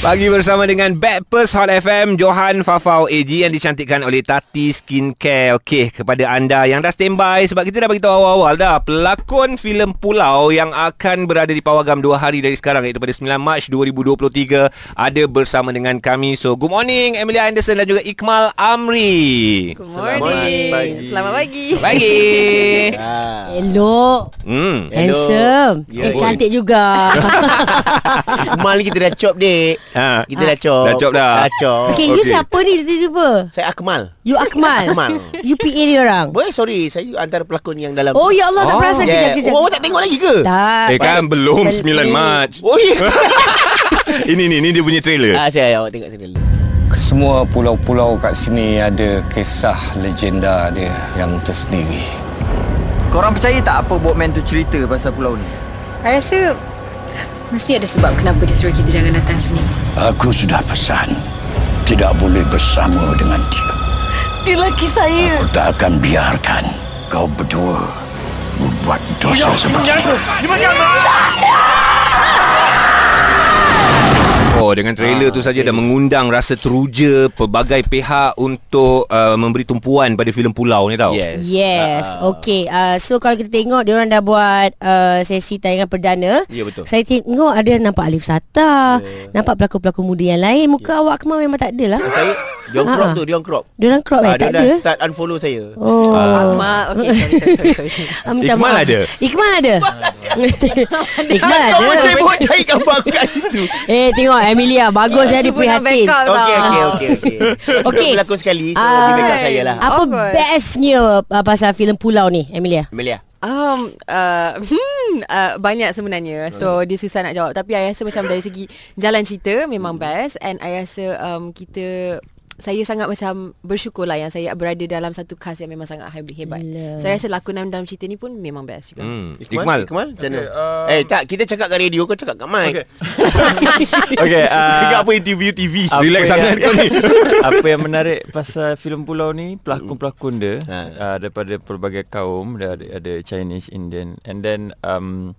Pagi bersama dengan Backpers Hot FM Johan Fafau AG yang dicantikkan oleh Tati Skincare Okey, kepada anda yang dah standby Sebab kita dah beritahu awal-awal dah Pelakon filem Pulau yang akan berada di Pawagam 2 hari dari sekarang Iaitu pada 9 Mac 2023 Ada bersama dengan kami So, good morning Emilia Anderson dan juga Iqmal Amri Good morning. pagi. Selamat pagi. Pagi Ah. Hello Hmm. Hello. Handsome Ya, Eh oi. cantik juga Mal ni kita dah chop dek Ha. Kita dah chop Dah chop dah. Dah chop Okay, you Okey. siapa ni tiba-tiba Saya Akmal You Akmal Akmal. You PA dia orang Boleh sorry Saya antara pelakon yang dalam Oh ya Allah tak Oh. perasan yeah. Kejap kejap Oh tak tengok lagi ke? Tak Eh kan belum Bel- 9 Mac Oh ya Ini ni ni dia punya trailer ah, Saya awak tengok sini Semua pulau-pulau kat sini ada kisah legenda dia yang tersendiri. Korang percaya tak apa Boatman tu cerita pasal pulau ni? I rasa mesti ada sebab kenapa dia suruh kita jangan datang sini. Aku sudah pesan tidak boleh bersama dengan dia. Dia lelaki saya Aku tak akan biarkan kau berdua membuat dosa seperti itu. Oh dengan trailer tu saja dah mengundang rasa teruja pelbagai pihak untuk uh, memberi tumpuan pada filem Pulau ni tau. Yes. Yes. Ah. Okay uh, So kalau kita tengok Dia orang dah buat uh, Sesi tayangan perdana. Ya, betul. Saya tengok ada nampak Alif Sata Nampak pelakon-pelakon muda yang lain. Muka awak Akmal memang tak ada lah. Saya Ah, crop ah. tu Diorang crop. Dia orang crop eh? Ah, Tak Dia dah ada? start unfollow saya. Oh. Mak, okay, sorry, sorry, sorry, sorry. Ah, minta Iqmal maaf. ada? Iqmal ada. Iqmal ada. Kau saya bawa cari gambar aku kat situ. Eh tengok Emilia Bagus ya dia prihatin. Okey okey okey okey. Okey. Berlakon sekali So Ah, dia backup saya lah. Apa Awkward. bestnya uh, Pasal filem Pulau ni Emilia? Amelia Um, uh, hmm, uh, banyak sebenarnya. So dia susah nak jawab. Tapi I rasa macam dari segi Jalan cerita Memang best. And I rasa um, Kita saya sangat macam bersyukur lah yang saya berada dalam satu cast yang memang sangat hebat. Gila. Saya rasa lakonan dalam cerita ni pun memang best juga. Hmm. Iqmal Iqmal. Iqmal Macam mana Okay, um, Eh tak Kita cakap kat radio Kau cakap kat mic Okay. Okay, uh, apa interview TV apa Relax yang- sangat kau ni. apa yang menarik pasal filem Pulau ni pelakon-pelakon dia Ha. uh, daripada pelbagai kaum dia ada, ada Chinese, Indian and then um,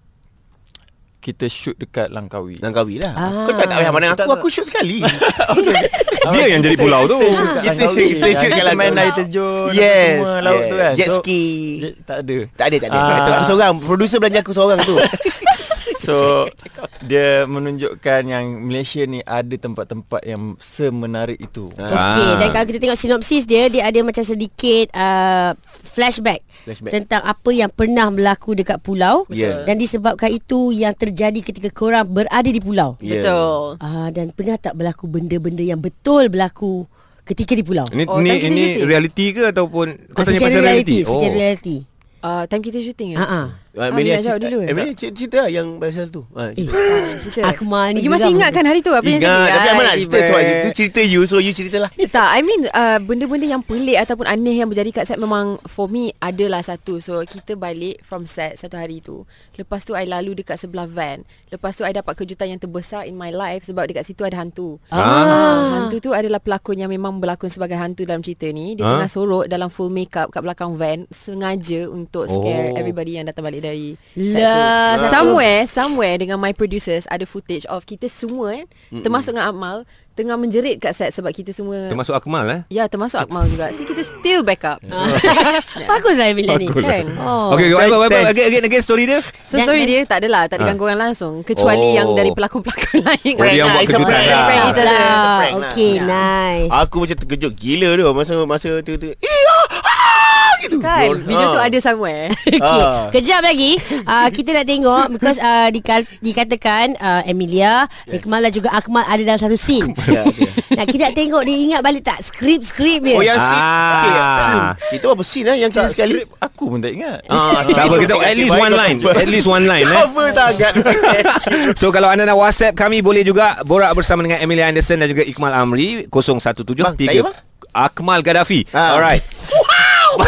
kita shoot dekat Langkawi. Langkawi lah Ah. Kau tak tak payah pandang Tak, aku. Aku shoot sekali Dia yang jadi pulau tu. Kita shoot Kita shoot kat kita main Langkawi air terjun Yes semua laut yes. tu kan. Jet So, ski jet, tak ada. Tak ada tak ada Ah. Aku seorang Producer belanja aku seorang tu So dia menunjukkan yang Malaysia ni ada tempat-tempat yang semenarik itu. Ah. Okey, dan kalau kita tengok sinopsis dia, dia ada macam sedikit uh, flashback, Flashback. tentang apa yang pernah berlaku dekat pulau Ya. dan disebabkan itu yang terjadi ketika korang berada di pulau. Ya. Betul. Ah dan pernah tak berlaku benda-benda yang betul berlaku ketika di pulau? Ini Oh, ni ini syuting? reality ke ataupun kau Ah, tanya secara pasal reality? reality, secara reality. Uh, time kita shooting Ha eh? Ah. Ah, Ah, Amelia jawab cerita, dulu. Amelia cerita, cerita lah yang pasal tu. Ha, Eh, Cerita. Akmal ni You masih ingat kan hari tu apa yang Ingat, saya tapi Amal nak cerita sebab itu cerita you, so you cerita lah. Tak, I mean uh, benda-benda yang pelik ataupun aneh yang berjadi kat set memang for me adalah satu. So kita balik from set satu hari tu. Lepas tu I lalu dekat sebelah van. Lepas tu I dapat kejutan yang terbesar in my life sebab dekat situ ada hantu. Ah. Hantu tu adalah pelakon yang memang berlakon sebagai hantu dalam cerita ni. Dia Ah. tengah sorok dalam full makeup kat belakang van sengaja untuk scare Oh. everybody yang datang balik dari Lah. Somewhere, somewhere dengan my producers ada footage of kita semua kan, termasuk dengan Amal tengah menjerit kat set sebab kita semua Termasuk Akmal eh? Ya termasuk Akmal juga So kita still back up Baguslah Emilia ni. Bagus. Kan Oh. Okay, what, thanks. again, again, again, story dia? So Dan- story dan- dia tak adalah Tak ada Ah. gangguan langsung Kecuali Oh. yang dari pelakon-pelakon lain Oh, dia yang buat It's a kejutan prank, lah. prank, it's a- Lah, it's a prank lah. okay, nice. Aku macam terkejut gila tu masa masa tu tu. Eh, ah, ah, gitu. Kan Video tu Ah. ada somewhere Okay, Ah. kejap lagi uh, kita nak tengok because uh, dikal- dikatakan uh, Emilia, yes. Iqmal dan juga Akmal ada dalam satu scene. Ya, ya. Nak kita nak tengok dia ingat balik tak skrip-skrip dia. Oh yang scene. Ah. Okay, scene. Itu apa scene lah yang kita Tak, sekali. skrip aku pun tak ingat. Ah, Tak apa, kita at least one line. At least one line eh. Cover tangan. So kalau anda nak WhatsApp kami boleh juga borak bersama dengan Emilia Anderson dan juga Iqmal Amri 017 Bang, saya bang? Akmal Gaddafi. Ah. Alright. Wow.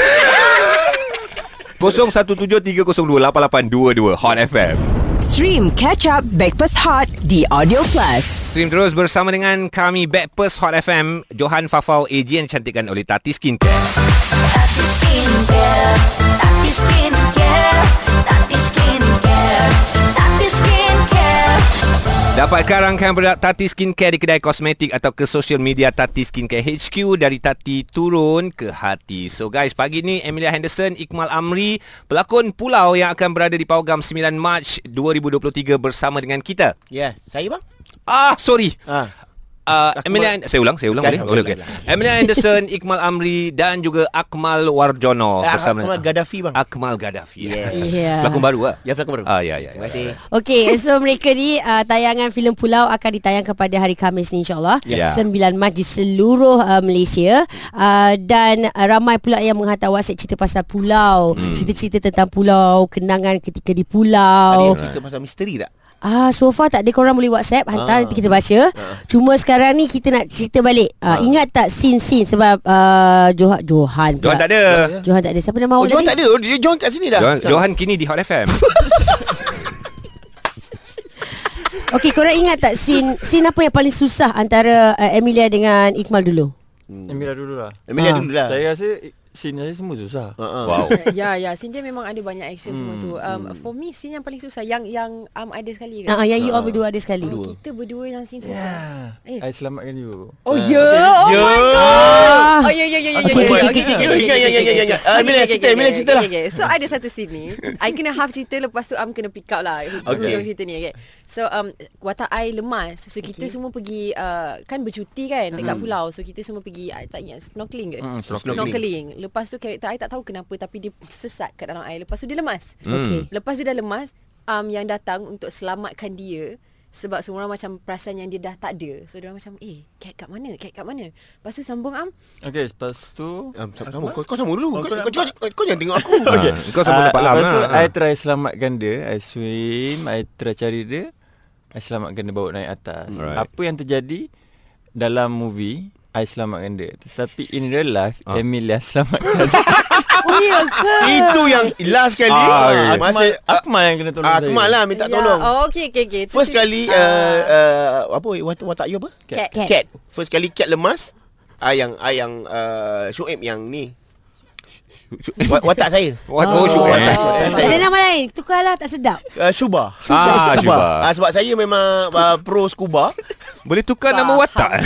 0173028822 Hot FM. Stream Catch Up Backpass Hot di Audio Plus. Stream terus bersama dengan kami Backpers Hot FM Johan Fafau AG yang dicantikkan oleh Tati Skincare Tati Skincare, Tati Skincare, Tati Skincare, Dapatkan rangkaian produk Tati Skincare di kedai kosmetik atau ke social media Tati Skincare HQ dari Tati turun ke hati. So guys, pagi ni Emilia Henderson, Iqmal Amri, pelakon Pulau yang akan berada di Pawagam 9 Mac 2023 bersama dengan kita. Ya, saya bang. Ah, sorry. Ah. Uh, Emilia saya ulang saya ulang boleh Dah, boleh okey. dah, dah. Emilia Henderson, Iqmal Amri dan juga Akmal Warjono Ah, bersama Akmal Gaddafi bang. Akmal Gaddafi. Yeah. Yeah. Pelakon baru ah. Ya, pelakon baru. Ah ya ya. Terima kasih. Okey, so mereka ni uh, tayangan filem Pulau akan ditayangkan pada hari Khamis ni insyaAllah. Ya. 9 Mac di seluruh uh, Malaysia. Uh, dan uh, ramai pula yang menghantar WhatsApp cerita pasal pulau. Hmm. Cerita-cerita tentang pulau, kenangan ketika di Ada pulau. yang cerita pasal misteri tak? Ah, so far tak ada korang boleh WhatsApp hantar Ah. nanti kita baca. Cuma sekarang ni kita nak cerita balik. Ah, ingat tak scene-scene sebab uh, Johan Johan pula. Johan tak ada. Johan tak ada. Siapa nama Oh, awak Johan tadi? tak ada. Oh, dia Johan kat sini dah. Johan. Johan kini di Hot FM. Okey, korang ingat tak scene scene apa yang paling susah antara uh, Emilia dengan Iqmal dulu? Emilia dulu lah. Emilia Ah. dulu lah. Saya rasa scene saya semua susah. Uh-huh. Wow. Ya, ya ya, scene dia memang ada banyak action hmm. semua tu. Um hmm. for me scene yang paling susah yang yang um, ada sekali kan. Uh, yang you uh. all berdua ada sekali. Oh, Kita berdua yang scene susah. Yeah. Eh, I selamatkan you. Oh ah, ya. Yeah. Oh yeah. my ya. god. Ah. Oh ya ya ya ya. Okey okey okey. Ya ya ya ya ya. Bila ya. cerita, bila cerita lah. So ada satu scene ni, I kena half cerita lepas tu am kena pick up lah. Okey. cerita ni, okey. So um watak I lemas. So kita okay. semua pergi uh, kan bercuti kan dekat hmm. pulau. So kita semua pergi tak ingat snorkeling ke? Hmm, snorkeling. Lepas tu karakter I tak tahu kenapa Tapi dia sesat kat dalam air Lepas tu dia lemas Okey. Lepas dia dah lemas um, Yang datang untuk selamatkan dia sebab semua orang macam perasan yang dia dah tak ada. So dia orang macam, eh, cat kat mana? Cat kat mana? Lepas tu sambung Am. Okay, lepas tu... Ah, sama, sama. Kau, kau sama dulu. Oh, Kau, kau kau, kau, kau, jangan tengok aku. Okay. Kau sama Ah, dapat lam Lepas tu lah. I try selamatkan dia I swim I try cari dia I selamatkan dia bawa naik atas Alright. Apa yang terjadi Dalam movie I selamatkan dia Tetapi in real life Ah. Emilia selamatkan dia Oh, ke? Itu yang last kali. Ah, Akmal, Masa Akmal yang kena tolong Ah, saya Akmal lah minta tolong. Ya. Oh, okay, okay, okay. First tu- kali Ah. uh, uh, apa watak, watak you apa? Cat. Cat. Cat. First kali cat lemas. Ah yang ah yang uh, Shoaib yang ni. Wa- Watak saya. What oh, Oh. eh. Watak Tak ada saya. nama lain. Tukarlah tak sedap. Uh, Shuba. Ah, Shuba. Ah, sebab saya memang uh, pro scuba. Boleh tukar nama watak.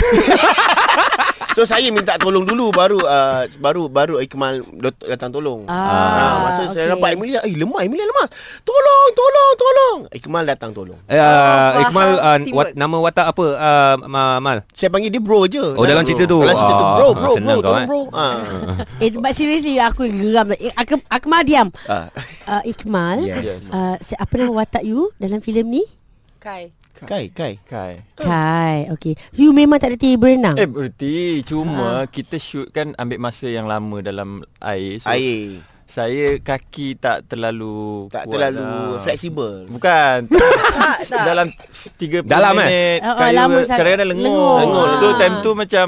So saya minta tolong dulu baru uh, baru baru Ikmal datang tolong. Ah, Ah, masa saya okey. nampak Emilia, eh lemah Emilia lemas. Tolong, tolong, tolong. Ikmal datang tolong. Uh, faham. Iqmal uh, wat, nama watak apa uh, Ma- Mal? Saya panggil dia bro je. Oh, dalam cerita tu. Dalam cerita tu Ah, bro, bro, bro, senang kau, tolong eh. bro. Ah. Eh, but seriously aku geram. Eh, Ak- Akmal diam. Ah. Uh, Iqmal, Yes. uh, apa nama watak you dalam filem ni? Kai. Kai, Kai. Kai Kai. Okay. You memang tak ada tiba berenang? Eh berhenti Cuma kita shoot kan Ambil masa yang lama Dalam air so, Air. Saya kaki tak terlalu Tak kuat terlalu lah. fleksibel. Bukan Tak, tak. Dalam 30 Dalam, eh? minit Oh, oh, kayu lama sangat. Kadang-kadang lengur, Lengur. Lengur. So time tu macam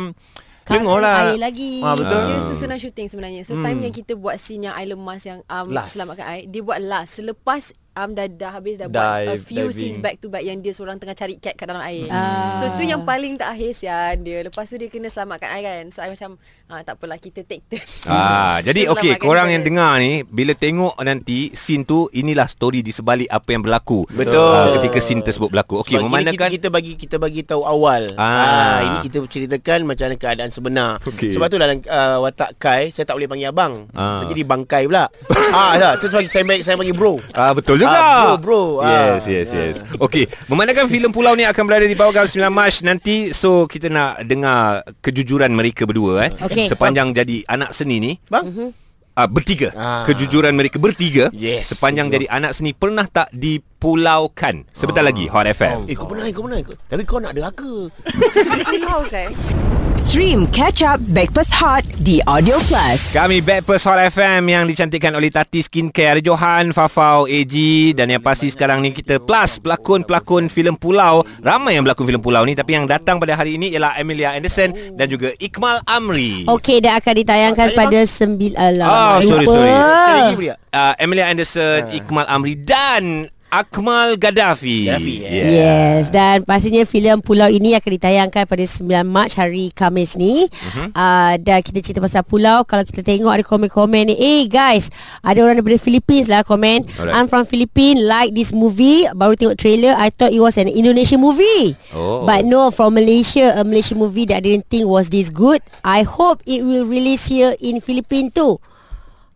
Lengur lah Air lagi. Ah, betul. Dia susunan syuting sebenarnya So Hmm. time yang kita buat scene yang I lemas Yang um, Last. selamatkan I Dia buat last Selepas um, dah, dah habis Dah buat a Dive, few diving. scenes back to back Yang dia seorang tengah cari cat kat dalam air Ah. So tu yang paling tak akhir sian dia Lepas tu dia kena selamatkan I kan So I macam ah, Tak apalah kita take turn Ah, jadi okey, korang dia. yang dengar ni bila tengok nanti scene tu inilah story di sebalik apa yang berlaku. Betul. Ah, ketika scene tersebut berlaku. Okey, Sebab kini memandangkan kita, kita bagi kita bagi tahu awal. Ah. Ah. ini kita ceritakan macam mana keadaan sebenar. Okey. Sebab tu dalam uh, watak Kai saya tak boleh panggil abang. Ah. Ah. Jadi bangkai pula. ah, dah. Tu sebab saya saya panggil bro. Ah betul juga. Ah, bro, bro. Ah. Yes, yes, yes. Okey, memandangkan filem Pulau ni akan berada di Pawagam 9 Mac nanti so kita nak dengar kejujuran mereka berdua eh. Okey. Sepanjang jadi anak seni ni. Bang. Ah bertiga. Ah. Kejujuran mereka bertiga Yes, sepanjang betul. jadi anak seni pernah tak dipulaukan. Sebentar lagi Hot FM. Eh kau pernah kau pernah kau. Tapi kau nak deraka. Pulau kan Stream Catch Up Backpass Hot di Audio Plus. Kami Backpast Hot FM yang dicantikkan oleh Tati Skincare Ada Johan, Fafau, AG Dan yang pasti sekarang ni kita plus pelakon-pelakon filem Pulau Ramai yang berlakon filem Pulau ni Tapi yang datang pada hari ini ialah Emilia Anderson Dan juga Iqmal Amri Okey, dah akan ditayangkan Saya, pada sembilan. Ah, sorry, sorry. Tak? uh, Emilia Anderson, Iqmal Amri dan Akmal Gaddafi. Gaddafi, eh. Yeah. Yes Dan pastinya filem Pulau ini akan ditayangkan pada 9 Mac hari Khamis ni uh-huh. uh, Dan kita cerita pasal pulau Kalau kita tengok ada komen-komen ni Eh hey guys Ada orang daripada Philippines lah komen Alright. I'm from Philippines Like this movie Baru tengok trailer I thought it was an Indonesian movie Oh. But no from Malaysia A Malaysian movie that I didn't think was this good I hope it will release here in Philippines too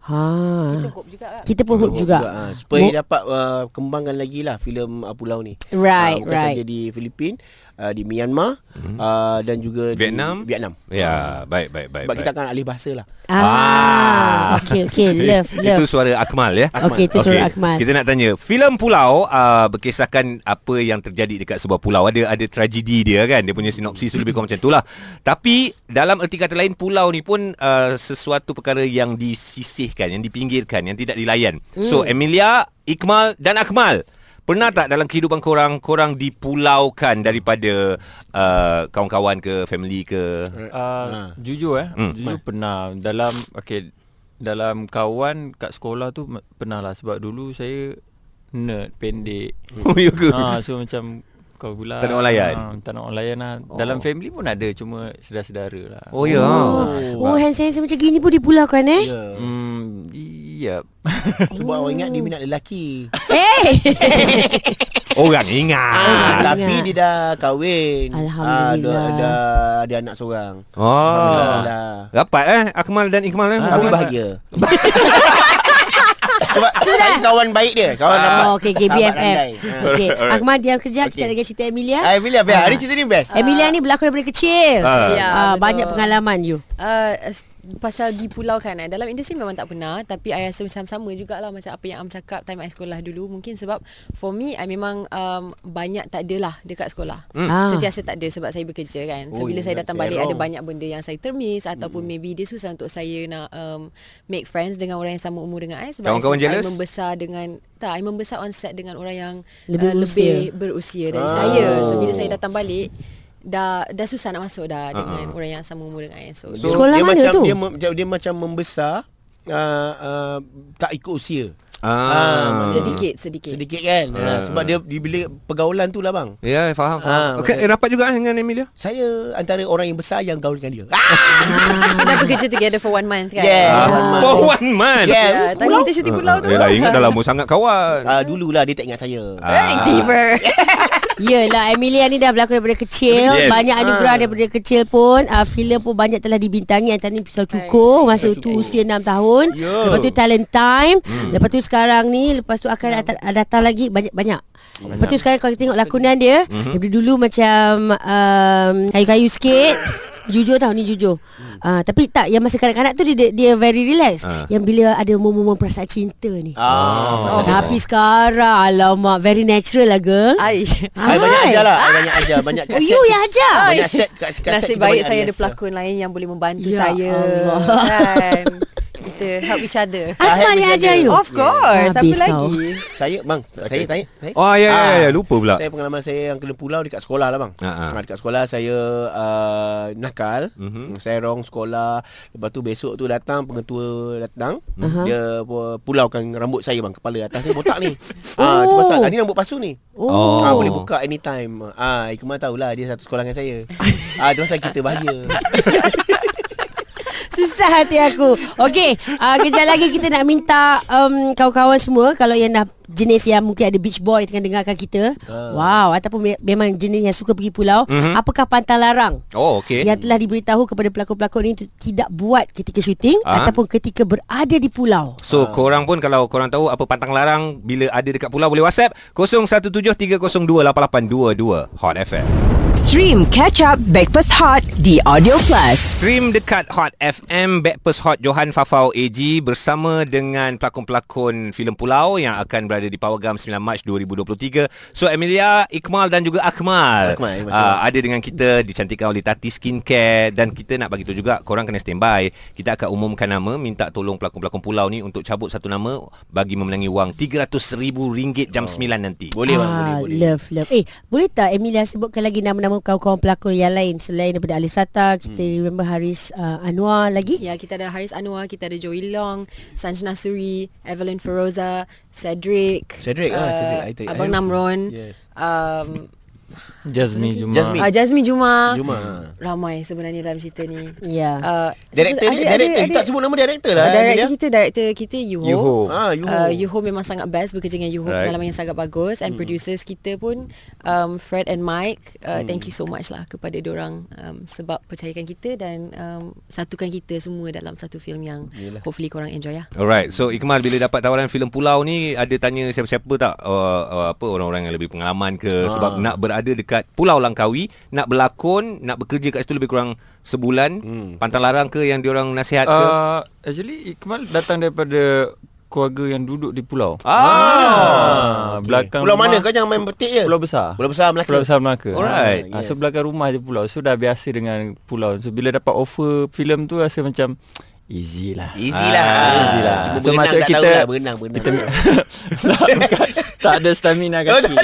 Ha. Kita hope juga lah. Kita pun hope juga. Ah, supaya dapat uh, kembangkan lagi lah filem uh, pulau ni. Right, Ah, bukan right. saja di Filipin, uh, di Myanmar uh, dan juga Vietnam? di Vietnam. Ya, baik baik baik. Sebab baik. kita akan alih bahasa lah. Ah, okay, okay, love, love. Itu suara Akmal ya. Okey, itu suara Akmal. Kita nak tanya, filem Pulau uh, berkisahkan apa yang terjadi dekat sebuah pulau. Ada ada tragedi dia kan. Dia punya sinopsis tu lebih kurang macam itulah. Tapi dalam erti kata lain pulau ni pun uh, sesuatu perkara yang disisihkan, yang dipinggirkan, yang tidak dilayan. Hmm. So Emilia, Ikmal dan Akmal Pernah tak dalam kehidupan korang Korang dipulaukan daripada uh, Kawan-kawan ke Family ke? Uh, Jujur eh. Hmm. Jujur pernah. Dalam Okay Dalam kawan Kat sekolah tu m- Pernah lah Sebab dulu saya Nerd Pendek. Oh ya ke? Ha, So macam Kau pula. Tak nak orang layan? ha, Tak nak orang layan lah. Oh. Dalam family pun ada Cuma sedara-sedara lah. Oh ya. Oh, handsome-handsome macam gini pun dipulaukan eh? Ya. Hmm Yep Sebab orang ingat dia minat lelaki. Eh! Orang ingat Ah, ingat. tapi dia dah kahwin. Alhamdulillah. Ah, dah, dah ada anak seorang. Oh Alhamdulillah. Rapat eh Akmal dan Ikmal eh Tapi bahagia. Sebab saya kawan baik dia. Kawan rapat. Oh, okay, okay, BFF. Ah. Okay, Alright. Ahmad diam kejap. Kita Okay. nak cerita Emilia. Ah, Emilia, biar. Hari cerita ni best. Emilia ni berlakon daripada kecil. Ah. Ya, Ah, betul. banyak pengalaman you. Uh, pasal di pulau kan eh. Dalam industri memang tak pernah Tapi I rasa macam sama jugalah Macam apa yang Am cakap Time I sekolah dulu Mungkin sebab For me I memang um, Banyak tak ada lah Dekat sekolah Hmm. Ah. Sentiasa tak ada Sebab saya bekerja kan So Oh, bila ya, saya datang balik serong. Ada banyak benda yang saya termiss Ataupun maybe Dia susah untuk saya Nak um, Make friends Dengan orang yang sama umur dengan I Sebab Kawan-kawan I, jealous? I membesar dengan Tak I membesar on set Dengan orang yang Lebih uh, berusia. Lebih berusia dari Ah. saya So bila saya datang balik Dah dah susah nak masuk dah Ah, Dengan orang yang sama umur dengan I So, So, Sekolah dia mana macam, tu? Dia, mem- dia macam membesar uh, uh, tak ikut usia. Ah. Sedikit Sedikit Sedikit kan. Ah. Uh, sebab dia, dia bila pergaulan tu lah bang. Ya faham, faham. Ah, okay, betul. rapat juga eh dengan Emilia Saya antara orang yang besar yang gaul dengan dia. Kenapa kerja together for one month kan Yeah. Ah, One month. For one month Yeah. Ya, Tadi kita syuting pulau tu Yelah ingat dah lama sangat kawan Ah, dululah dia tak ingat saya. Eh, tiba Yelah Emilia ni dah berlakon daripada kecil. Yes. Banyak anugerah Ah. daripada kecil pun. Uh, filem pun banyak telah dibintangi. Antara ni Pisau Cukur Masa tu usia 6 tahun. Ya. Lepas tu Talent Time. Lepas tu sekarang ni Lepas tu akan datang, datang lagi. Banyak-banyak Lepas tu sekarang kalau kita tengok lakonan dia Daripada dulu macam um, Kayu-kayu sikit Jujur tau ni jujur. Uh, Tapi tak Yang masa kanak-kanak tu Dia, dia very relax. Ah. Yang bila ada momen-momen perasaan cinta ni. Ah. Tapi sekarang Alamak Very natural lah girl. Ai. Ai banyak ajar lah. Ai banyak ajar Banyak Oh kaset you yang ajar? Banyak set Nasib baik saya ada pelakon lain Yang boleh membantu Ya saya. Allah. Kan Kita help each other Akmal yang ajar you Of course Apa Habis kau. lagi Saya bang Saya tanya saya. Oh ya ya Ah. ya lupa pula Saya pengalaman saya yang kena pulau dekat sekolah lah bang. Ha, dekat sekolah saya uh, nakal, Mhm. saya rong sekolah. Lepas tu besok tu datang pengetua datang, Aha. dia pu- pulaukan rambut saya bang, kepala atas ni botak ni. Ah, tu Oh. pasal tadi rambut pasu ni. Oh. Ah, boleh buka anytime. Ah, Ikmal tahulah dia satu sekolah dengan saya. ah, tu pasal kita bahagia. Susah hati aku. Okey uh, Kejap lagi kita nak minta um, Kawan-kawan semua Kalau yang dah Jenis yang mungkin ada beach boy Tengah dengarkan kita. Wow Ataupun me- memang jenis yang suka pergi pulau. Mhm. Apakah pantang larang? Oh okey. Yang telah diberitahu kepada pelakon-pelakon ini Tidak buat ketika syuting Ah. Ataupun ketika berada di pulau. So korang pun kalau korang tahu apa pantang larang bila ada dekat pulau boleh WhatsApp 0173028822 Hot FM. Stream Catch Up Backpass Hot di Audio Plus. Stream dekat Hot FM Backpast Hot Johan Fafau AG bersama dengan pelakon-pelakon filem Pulau yang akan berada di Pawagam 9 Mac 2023. So Emilia, Ikmal dan juga Akmal, Akmal, uh, ada dengan kita dicantikkan oleh Tati Skincare dan kita nak bagi tahu juga korang kena standby. Kita akan umumkan nama, minta tolong pelakon-pelakon Pulau ni untuk cabut satu nama bagi memenangi wang RM300,000 jam 9 nanti. Boleh bang, boleh, Ah, boleh. Love, love Eh, boleh tak Emilia sebutkan lagi nama-nama bersama kawan-kawan pelakon yang lain selain daripada Alif Sata kita Hmm. remember Haris uh, Anwar lagi Ya, kita ada Haris Anwar, kita ada Joey Long, Sanjana Suri, Evelyn Feroza, Cedric, Cedric, ah, Cedric. I think- Abang I- Namron, Yes. um, Jasmine Juma. Jasmine. uh, Jasmine Juma. Juma. Ramai sebenarnya dalam cerita ni. ya Uh, Director ni, director. You tak sebut nama director lah. Uh, director Amelia. kita, director kita Yuho. Yuho. Ah, Yuho. Uh, Yuho memang sangat best bekerja dengan Yuho Right. pengalaman yang sangat bagus and producers kita pun um, Fred and Mike uh, thank you so much lah kepada diorang um, sebab percayakan kita dan um, satukan kita semua dalam satu filem yang Yelah. hopefully korang enjoy lah. Alright, so Ikmal bila dapat tawaran filem Pulau ni ada tanya siapa-siapa tak uh, uh, apa orang-orang yang lebih pengalaman ke sebab nak berada dekat Pulau Langkawi, nak berlakon, nak bekerja kat situ lebih kurang sebulan, Hmm. pantang larang ke yang diorang nasihat ke? Uh, actually Ikmal datang daripada keluarga yang duduk di pulau. ah, okay. belakang Pulau rumah, mana kau jangan main petik je. Pulau besar. Pulau besar Melaka. Pulau Besar Melaka. Alright. Ah, So belakang rumah je pulau. So dah biasa dengan pulau. So bila dapat offer filem tu rasa macam easy lah. Easy Ah, lah. easy lah. Cuma So, berenang macam tak kita- tahulah. Berenang, berenang. Kita tak, ada stamina Oh, kaki.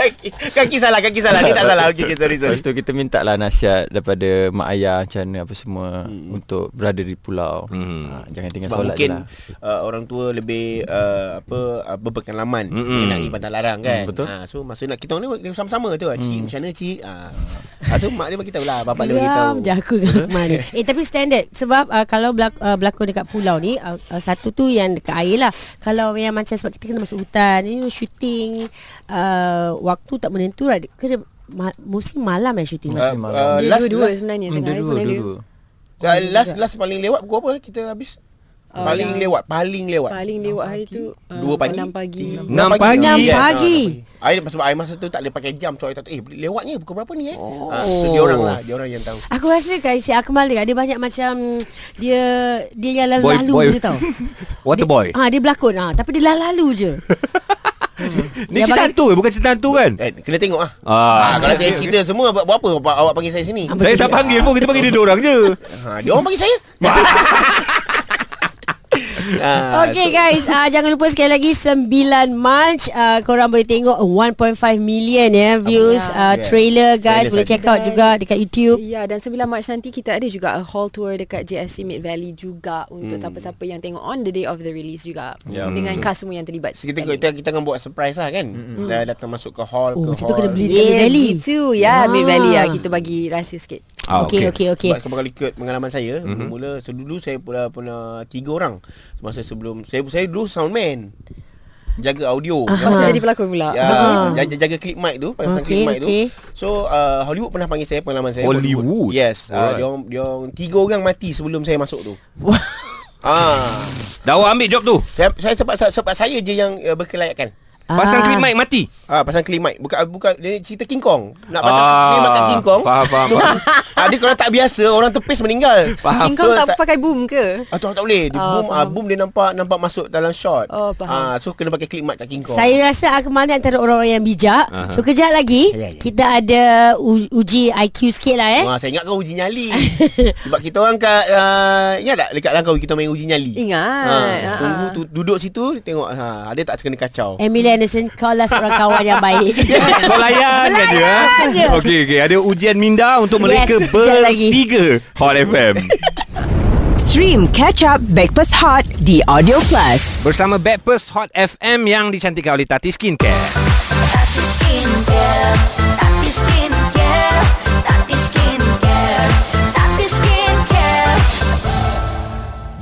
kaki. Kaki salah, kaki salah. Ni tak salah. Okay, okay, sorry, sorry. Lepas tu kita minta lah nasihat daripada mak ayah macam mana apa semua hmm. untuk berada di pulau. Hmm. Hmm. Ha, jangan tinggal Sebab solat je mungkin lah. uh, orang tua lebih uh, apa uh, berpengalaman Mm-mm. mengenai Bantar Larang kan. Mm, betul. Ha, so masa nak kita orang ni sama-sama tu. Cik macam mana cik? Ha. ha so mak dia bagi tahu lah, bapak dia bagi tahu. Je aku dengan ni Eh tapi standard Sebab uh, kalau belak- uh, berlakon dekat pulau ni uh, uh, Satu tu yang dekat air lah Kalau yang macam Sebab kita kena masuk hutan you know, Shooting uh, Waktu tak menentu lah Kena ma- Mesti malam eh shooting Uh, Mesti malam. uh, Dia last, dua-dua last, sebenarnya Hmm, tengah dua-dua, pun ada. dua-dua. uh, last, last paling lewat pukul apa kita habis? Oh, paling yang- lewat, paling lewat. Paling lewat hari tu uh, Dua pagi? 6 pagi. Enam pagi. Enam Yes, pagi. ah, Air sebab air masa tu tak boleh pakai jam so air tak eh lewatnya pukul berapa ni eh. Oh. Ha, so dia orang lah, dia orang yang tahu. Aku rasa kan si Akmal dia, dia banyak macam dia dia yang Boy- lalu-lalu boy. je tau. Water dia, boy. Ha dia berlakon ha tapi dia lalu-lalu je. Ni cerita hantu ke? Bukan cerita hantu kan? Eh, kena tengok ah. Ah. Ah, kalau saya cerita semua buat, buat apa awak- panggil saya sini? Saya tak panggil pun Kita panggil dia orang je Ha, dia orang panggil saya. Ah, Okay guys, uh, jangan lupa sekali lagi 9 March uh, korang boleh tengok 1.5 million ya views uh, Yeah. trailer guys Trailer boleh check out juga dekat YouTube. Ya dan 9 Mac nanti kita ada juga a hall tour dekat JSC Mid Valley juga untuk siapa-siapa yang tengok on the day of the release juga Ya, dengan cast semua yang terlibat. So, kita, kita kita akan buat surprise lah kan. Dah datang masuk ke hall Oh, ke macam tu hall. kena beli dekat Mid Valley. itu ya Ah. Mid Valley ya kita bagi rahsia sikit. Ah, okay, okay, okay. Sebab sebab kalau ikut pengalaman saya mm-hmm. So, Dulu saya pernah, pernah Tiga orang Masa sebelum Saya saya dulu soundman Jaga audio Aha. Lepas tu jadi pelakon pula. Ya, Ah. jaga, jaga clip mic tu, pasang Okay, clip mic okay. tu. So uh, Hollywood pernah panggil saya pengalaman saya. Hollywood? Yes, uh, Alright. dia orang dia orang tiga orang mati sebelum saya masuk tu. ah, Dah awak ambil job tu saya saya sebab sebab saya je yang uh, berkelayakan. Pasang Ah. clip mic mati Ah, pasang clip mic. Bukan bukan dia cerita King Kong. Nak pasang Ah, clip mic kat King Kong. faham, faham, So, faham. ah, dia kalau tak biasa orang tepis meninggal. Faham. King Kong So, tak sa- pakai boom ke? Ah, tu tak boleh. Dia Oh, boom, ah, boom dia nampak nampak masuk dalam shot. Oh, faham. Ah, so kena pakai clip mic kat King Kong. Saya rasa Akmal ni antara orang-orang yang bijak. Aha. So kejap lagi Ya, ya. kita ada u- uji IQ sikit lah eh. Wah, saya ingat kau uji nyali. Sebab kita orang kat uh, ingat tak dekat Langkawi kita main uji nyali. Ingat. Ha, Ah. tunggu tu, duduk situ tengok ha, ada tak kena kacau. Emily Anderson kau lah seorang kawan yang baik. Kau layan je dia Layan je. Okey okey. Ada ujian minda Untuk Yes, mereka bertiga. Hot FM Stream Catch Up Backpass Hot di Audio Plus. Bersama Backpast Hot FM Yang dicantikkan oleh Tati Skincare. Tati Skincare, Tati Skincare,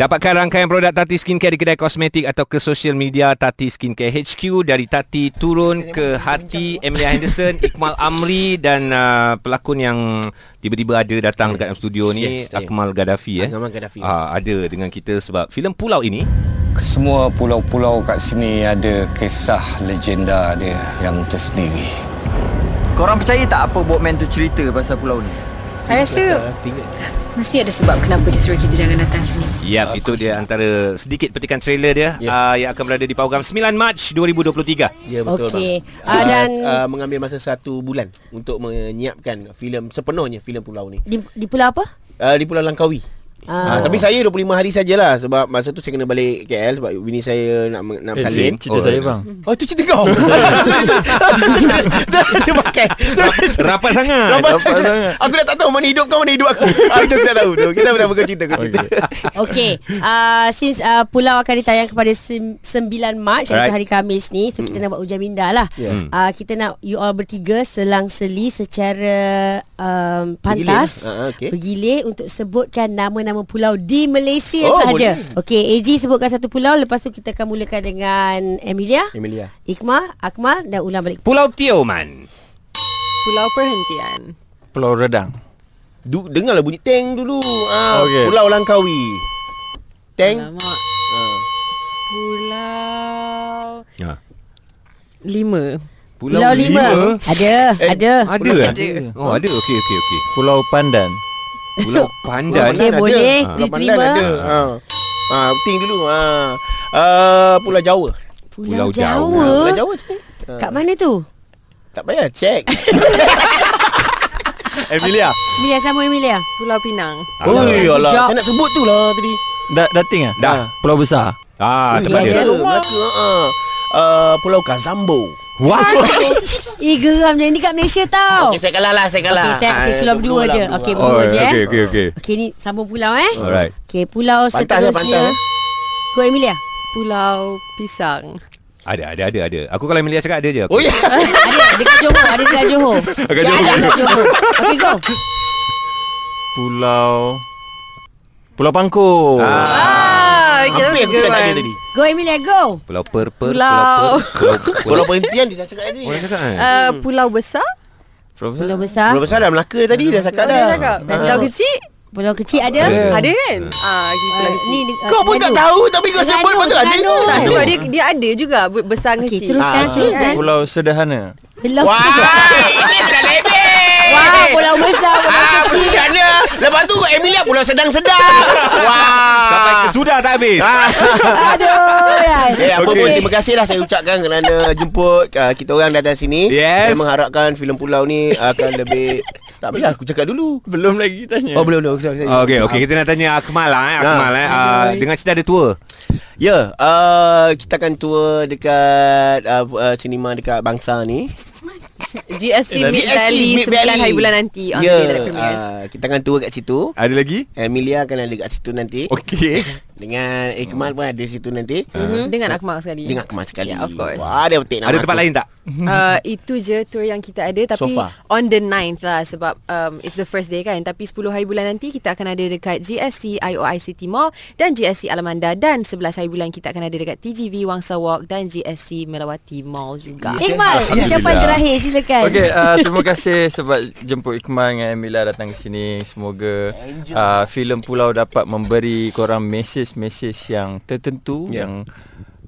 Dapatkan rangkaian produk Tati Skincare di kedai kosmetik atau ke social media Tati Skincare HQ dari Tati turun ke hati Emilia Henderson, Iqmal Amri dan uh, pelakon yang tiba-tiba ada datang dekat dalam studio ni Yes. Akmal Gaddafi eh. Akmal Gaddafi. Ah, ada dengan kita sebab filem Pulau ini Kesemua pulau-pulau kat sini ada kisah legenda dia yang tersendiri. Korang percaya tak apa Boatman tu cerita pasal pulau ni? Saya rasa mesti ada sebab kenapa dia suruh kita jangan datang sini. Yap, itu dia antara sedikit petikan trailer dia Ya. uh, yang akan berada di program 9 Mac 2023. Ya betul Okey. bang. Ah, dan- uh, mengambil masa satu bulan untuk menyiapkan filem sepenuhnya filem Pulau ni. Di, di pulau apa? Uh, di Pulau Langkawi. Ah. tapi saya 25 hari sajalah sebab masa tu saya kena balik KL sebab bini saya nak nak Eh, bersalin. cerita Oh, saya ya. bang. Oh tu cerita kau. Dia pakai. Rapat sangat. Rapat Rapat sangat. Aku dah tak tahu mana hidup kau mana hidup aku. Ah, itu aku tak tahu tu. Kita dah berkau cerita kau cerita. Okay uh, Since uh, Pulau akan ditayang kepada sem- 9 Mac Iaitu Alright. hari Khamis ni So kita nak buat ujian minda lah Yeah. uh, Kita nak you all bertiga Selang-seli secara um, Pantas Bergilir. Ah, okay. Bergilir Untuk sebutkan nama-nama pulau Di Malaysia Oh, sahaja boleh. Okay AG sebutkan satu pulau Lepas tu kita akan mulakan dengan Emilia Emilia. Ikma Akmal Dan ulang balik Pulau Tioman. Pulau Perhentian. Pulau Redang. Du, dengarlah bunyi teng dulu. Ah, Okey. Pulau Langkawi. Teng. Alamak. Ah. Pulau Ha. Lima. Pulau, lima. Ada Eh, Ada Ada. Ada. Oh, ada. Okey, okey, okey. Pulau Pandan. Pulau Pandan. Okey, Pandan boleh ada. Ah, diterima. Pandan ada. Ha. Ah, ting dulu. Ah. Uh, Pulau Jawa. Pulau Pulau, Jawa. Jawa. Pulau Jawa sini. Ah. Kat mana tu? Tak payah check. Emilia. Emilia sama Emilia Pulau Pinang. Alah. job. Saya nak sebut tu lah tadi. Dah dating ah? Dah. Pulau Besar. Ah, Ui, tempat dia. Melaka. ah. Uh, Pulau Kazambo. What? Eh geram je Ni kat Malaysia tau Okey, saya kalah lah, saya kalah. Okey, tak- okey, Ah, keluar berdua je. Okey, Oh, berdua je eh. okey, okey, okey. Okey ni sambung pulau eh Alright. Okey pulau Pantas lah, seterusnya pantas. Go Emilia Pulau Pisang. Ada, ada, ada, ada. Aku kalau Emilia cakap ada je. Oh ya. Ada dekat Johor Ada dekat Johor Dekat Ada Johor. dekat Johor Okey go Pulau Pulau Pangkor. Ah, Apa yang aku cakap tadi tadi? Go Emilia go Pulau Per-Per. Pulau- Pulau Per. Pulau Perhentian dia dah cakap tadi. Pulau cakap kan? Uh, Pulau Besar. Pulau Pulau Besar. Pulau besar dah Melaka tadi dah cakap Dah. Dah Pulau kecil. Pulau kecil ada Ada. Ada kan? Ah, okay, Pulau Uh, kecil. ni de- Kau pun tak Terengganu. tahu tapi kau sebut lepas tu ada. Tak sebab dia dia ada juga be- besar Okey kecil. teruskan Ah. Teruskan Pulau Sederhana. Pulau Wah, ini sudah lebih. Wah pulau besar Pulau Ah, kecil macamnya. Lepas tu Emilia pulau sedang-sedang. Wah. Sampai ke sudah tak habis. Ah. Aduh Rai. Eh, apa Okey. pun terima kasih lah saya ucapkan kerana jemput uh, kita orang datang sini. Yes. Saya mengharapkan filem Pulau ni akan lebih tak biar aku cakap dulu. Belum lagi tanya. Oh, belum belum. Sorry, sorry. Okey, okey. Kita nak tanya Akmal lah. Eh. Akmal eh. Uh, dengan cerita ada tour. Ya, uh, kita akan tour dekat uh, uh, sinema dekat Bangsa ni. GSC Eh, Mid Valley Mid 9 Valley. hari bulan nanti on Ya, the day premieres. uh, kita akan tour kat situ. Ada lagi? Emilia akan ada kat situ nanti. Okey. Dengan Ikmal pun ada situ nanti. Mhm. Dengan Akmal sekali. Dengan kemas sekali. Yeah, of course. Wah, ada petik nama Ada tempat aku. lain tak? Uh, itu je tour yang kita ada tapi So far. on the 9th lah sebab um, it's the first day kan tapi 10 hari bulan nanti kita akan ada dekat GSC IOI City Mall dan GSC Alamanda dan 11 hari bulan kita akan ada dekat TGV Wangsa Walk dan GSC Melawati Mall juga. Iqmal Ucapan terakhir silakan Okey, uh, terima kasih sebab jemput Iqmal dengan Emilia datang ke sini. Semoga uh, filem Pulau dapat memberi korang message-message yang tertentu Ya. yang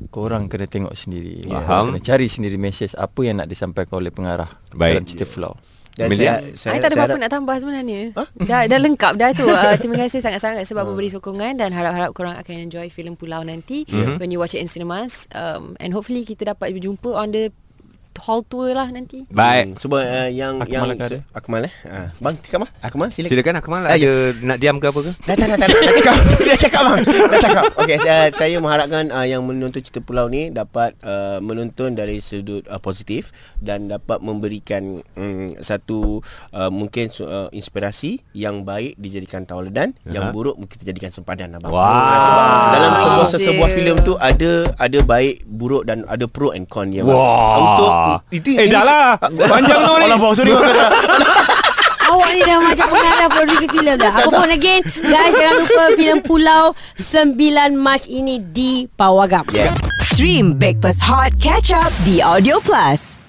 korang kena tengok sendiri. Faham. Kena cari sendiri message apa yang nak disampaikan oleh pengarah Baik. dalam cerita Pulau. Dan Emilia? Saya, tak ada apa-apa nak tambah sebenarnya. Dah dah lengkap dah tu. Uh, terima kasih sangat-sangat sebab memberi sokongan dan harap-harap korang akan enjoy filem Pulau nanti when you watch it in cinemas. Um, and hopefully kita dapat berjumpa on the hall tour lah nanti. Baik. Hmm, sebab uh, yang Akmal yang ada? Akmal eh. Ha. Bang, cakap bang. Akmal silakan. Silakan Akmal Ah, ada nak diam ke apa ke? Dah tak dah tak dah cakap. Dah cakap bang. Dah cakap. Okey, saya, saya mengharapkan uh, yang menonton cerita pulau ni dapat uh, menonton dari sudut uh, positif dan dapat memberikan um, satu uh, mungkin uh, inspirasi yang baik dijadikan tauladan, yang buruk mungkin kita jadikan sempadan abang. Wow. Ah, sebab dalam sebuah sebuah filem tu ada ada baik, buruk dan ada pro and con dia. bang. Wah. Itu Eh, dah lah. Panjang tu ni. Alah, bang, sorry. Awak ni dah macam pengarah producer filem dah. Apa pun again, guys jangan lupa filem Pulau 9 Mac ini di Pawagam. Yeah. Stream Breakfast Hot Catch Up di Audio Plus.